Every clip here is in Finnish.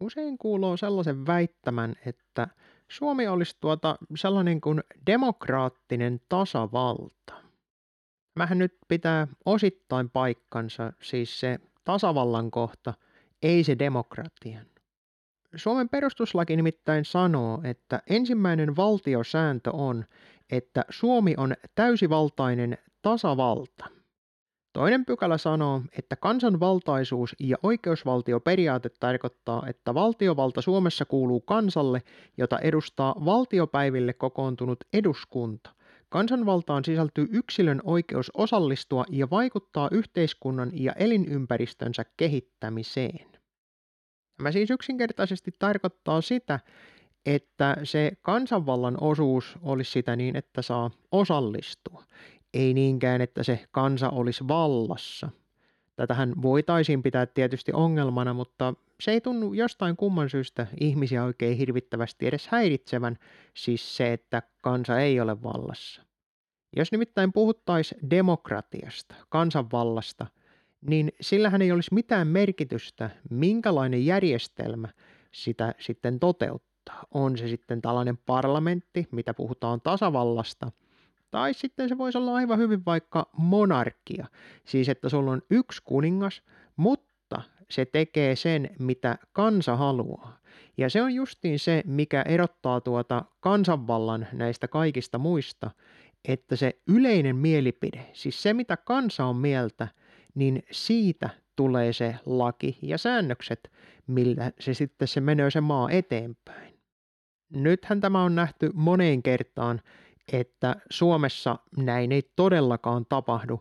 Usein kuuluu sellaisen väittämän, että Suomi olisi tuota sellainen kuin demokraattinen tasavalta. Tämähän nyt pitää osittain paikkansa, siis se tasavallan kohta, ei se demokratian. Suomen perustuslaki nimittäin sanoo, että ensimmäinen valtiosääntö on, että Suomi on täysivaltainen tasavalta. Toinen pykälä sanoo, että kansanvaltaisuus ja oikeusvaltioperiaate tarkoittaa, että valtiovalta Suomessa kuuluu kansalle, jota edustaa valtiopäiville kokoontunut eduskunta. Kansanvaltaan sisältyy yksilön oikeus osallistua ja vaikuttaa yhteiskunnan ja elinympäristönsä kehittämiseen. Tämä siis yksinkertaisesti tarkoittaa sitä, että se kansanvallan osuus olisi sitä niin, että saa osallistua. Ei niinkään, että se kansa olisi vallassa. Tätähän voitaisiin pitää tietysti ongelmana, mutta se ei tunnu jostain kumman syystä ihmisiä oikein hirvittävästi edes häiritsevän, siis se, että kansa ei ole vallassa. Jos nimittäin puhuttaisiin demokratiasta, kansanvallasta, niin sillähän ei olisi mitään merkitystä, minkälainen järjestelmä sitä sitten toteuttaa. On se sitten tällainen parlamentti, mitä puhutaan tasavallasta – tai sitten se voisi olla aivan hyvin vaikka monarkia, siis että sulla on yksi kuningas, mutta se tekee sen, mitä kansa haluaa. Ja se on justiin se, mikä erottaa tuota kansanvallan näistä kaikista muista, että se yleinen mielipide, siis se mitä kansa on mieltä, niin siitä tulee se laki ja säännökset, millä se sitten se menee se maa eteenpäin. Nythän tämä on nähty moneen kertaan että Suomessa näin ei todellakaan tapahdu,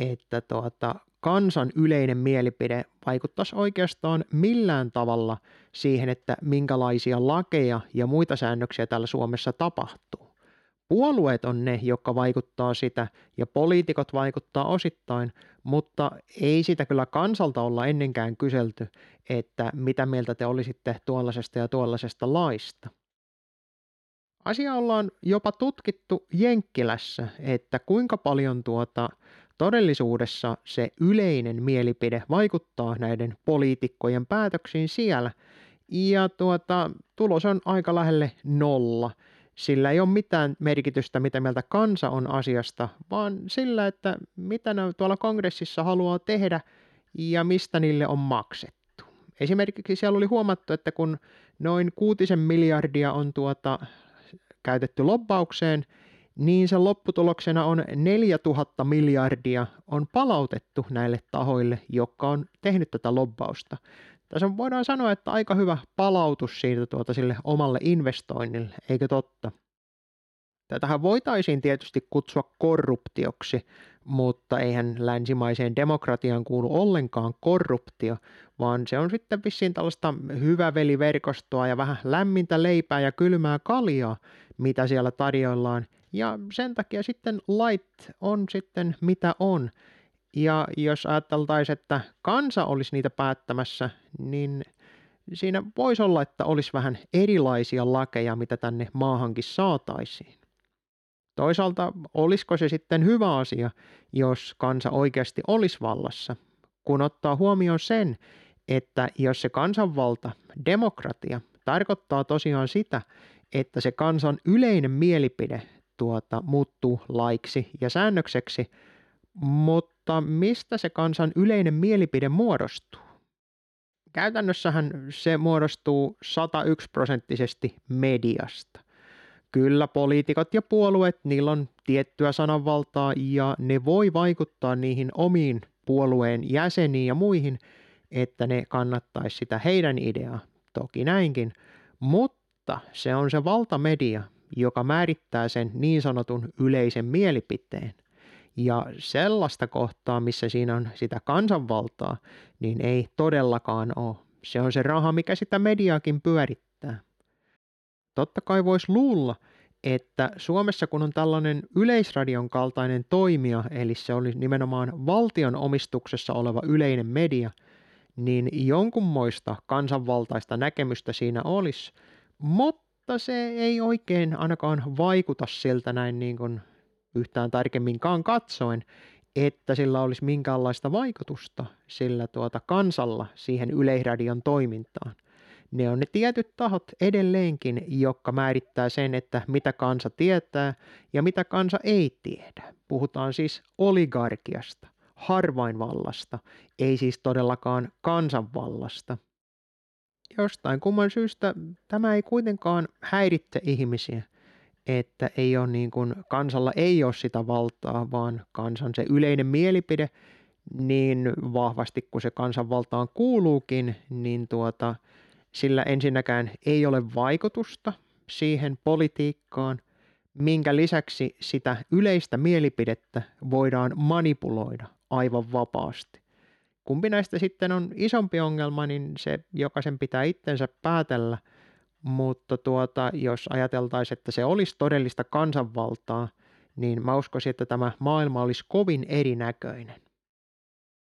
että tuota, kansan yleinen mielipide vaikuttaisi oikeastaan millään tavalla siihen, että minkälaisia lakeja ja muita säännöksiä täällä Suomessa tapahtuu. Puolueet on ne, jotka vaikuttaa sitä ja poliitikot vaikuttaa osittain, mutta ei sitä kyllä kansalta olla ennenkään kyselty, että mitä mieltä te olisitte tuollaisesta ja tuollaisesta laista. Asia ollaan jopa tutkittu Jenkkilässä, että kuinka paljon tuota todellisuudessa se yleinen mielipide vaikuttaa näiden poliitikkojen päätöksiin siellä. Ja tuota, tulos on aika lähelle nolla. Sillä ei ole mitään merkitystä, mitä mieltä kansa on asiasta, vaan sillä, että mitä ne tuolla kongressissa haluaa tehdä ja mistä niille on maksettu. Esimerkiksi siellä oli huomattu, että kun noin kuutisen miljardia on tuota käytetty lobbaukseen, niin sen lopputuloksena on 4000 miljardia on palautettu näille tahoille, jotka on tehnyt tätä lobbausta. Tässä voidaan sanoa, että aika hyvä palautus siitä tuota sille omalle investoinnille, eikö totta? Tätähän voitaisiin tietysti kutsua korruptioksi, mutta eihän länsimaiseen demokratiaan kuulu ollenkaan korruptio, vaan se on sitten vissiin tällaista hyväveliverkostoa ja vähän lämmintä leipää ja kylmää kaljaa, mitä siellä tarjoillaan. Ja sen takia sitten lait on sitten mitä on. Ja jos ajateltaisiin, että kansa olisi niitä päättämässä, niin siinä voisi olla, että olisi vähän erilaisia lakeja, mitä tänne maahankin saataisiin. Toisaalta olisiko se sitten hyvä asia, jos kansa oikeasti olisi vallassa, kun ottaa huomioon sen, että jos se kansanvalta, demokratia, tarkoittaa tosiaan sitä, että se kansan yleinen mielipide tuota, muuttuu laiksi ja säännökseksi, mutta mistä se kansan yleinen mielipide muodostuu? Käytännössähän se muodostuu 101 prosenttisesti mediasta. Kyllä poliitikot ja puolueet, niillä on tiettyä sananvaltaa ja ne voi vaikuttaa niihin omiin puolueen jäseniin ja muihin, että ne kannattaisi sitä heidän ideaa. Toki näinkin, mutta se on se valtamedia, joka määrittää sen niin sanotun yleisen mielipiteen. Ja sellaista kohtaa, missä siinä on sitä kansanvaltaa, niin ei todellakaan ole. Se on se raha, mikä sitä mediaakin pyörittää. Totta kai voisi luulla, että Suomessa kun on tällainen yleisradion kaltainen toimija, eli se oli nimenomaan valtion omistuksessa oleva yleinen media, niin jonkunmoista kansanvaltaista näkemystä siinä olisi, mutta se ei oikein ainakaan vaikuta siltä näin niin kuin yhtään tarkemminkaan katsoen, että sillä olisi minkäänlaista vaikutusta sillä tuota kansalla siihen yleisradion toimintaan. Ne on ne tietyt tahot edelleenkin, jotka määrittää sen, että mitä kansa tietää ja mitä kansa ei tiedä. Puhutaan siis oligarkiasta, harvainvallasta, ei siis todellakaan kansanvallasta. Jostain kumman syystä tämä ei kuitenkaan häiritse ihmisiä, että ei ole niin kuin, kansalla ei ole sitä valtaa, vaan kansan se yleinen mielipide niin vahvasti kuin se kansanvaltaan kuuluukin, niin tuota, sillä ensinnäkään ei ole vaikutusta siihen politiikkaan, minkä lisäksi sitä yleistä mielipidettä voidaan manipuloida aivan vapaasti. Kumpi näistä sitten on isompi ongelma, niin se jokaisen pitää itsensä päätellä, mutta tuota, jos ajateltaisiin, että se olisi todellista kansanvaltaa, niin mä uskoisin, että tämä maailma olisi kovin erinäköinen.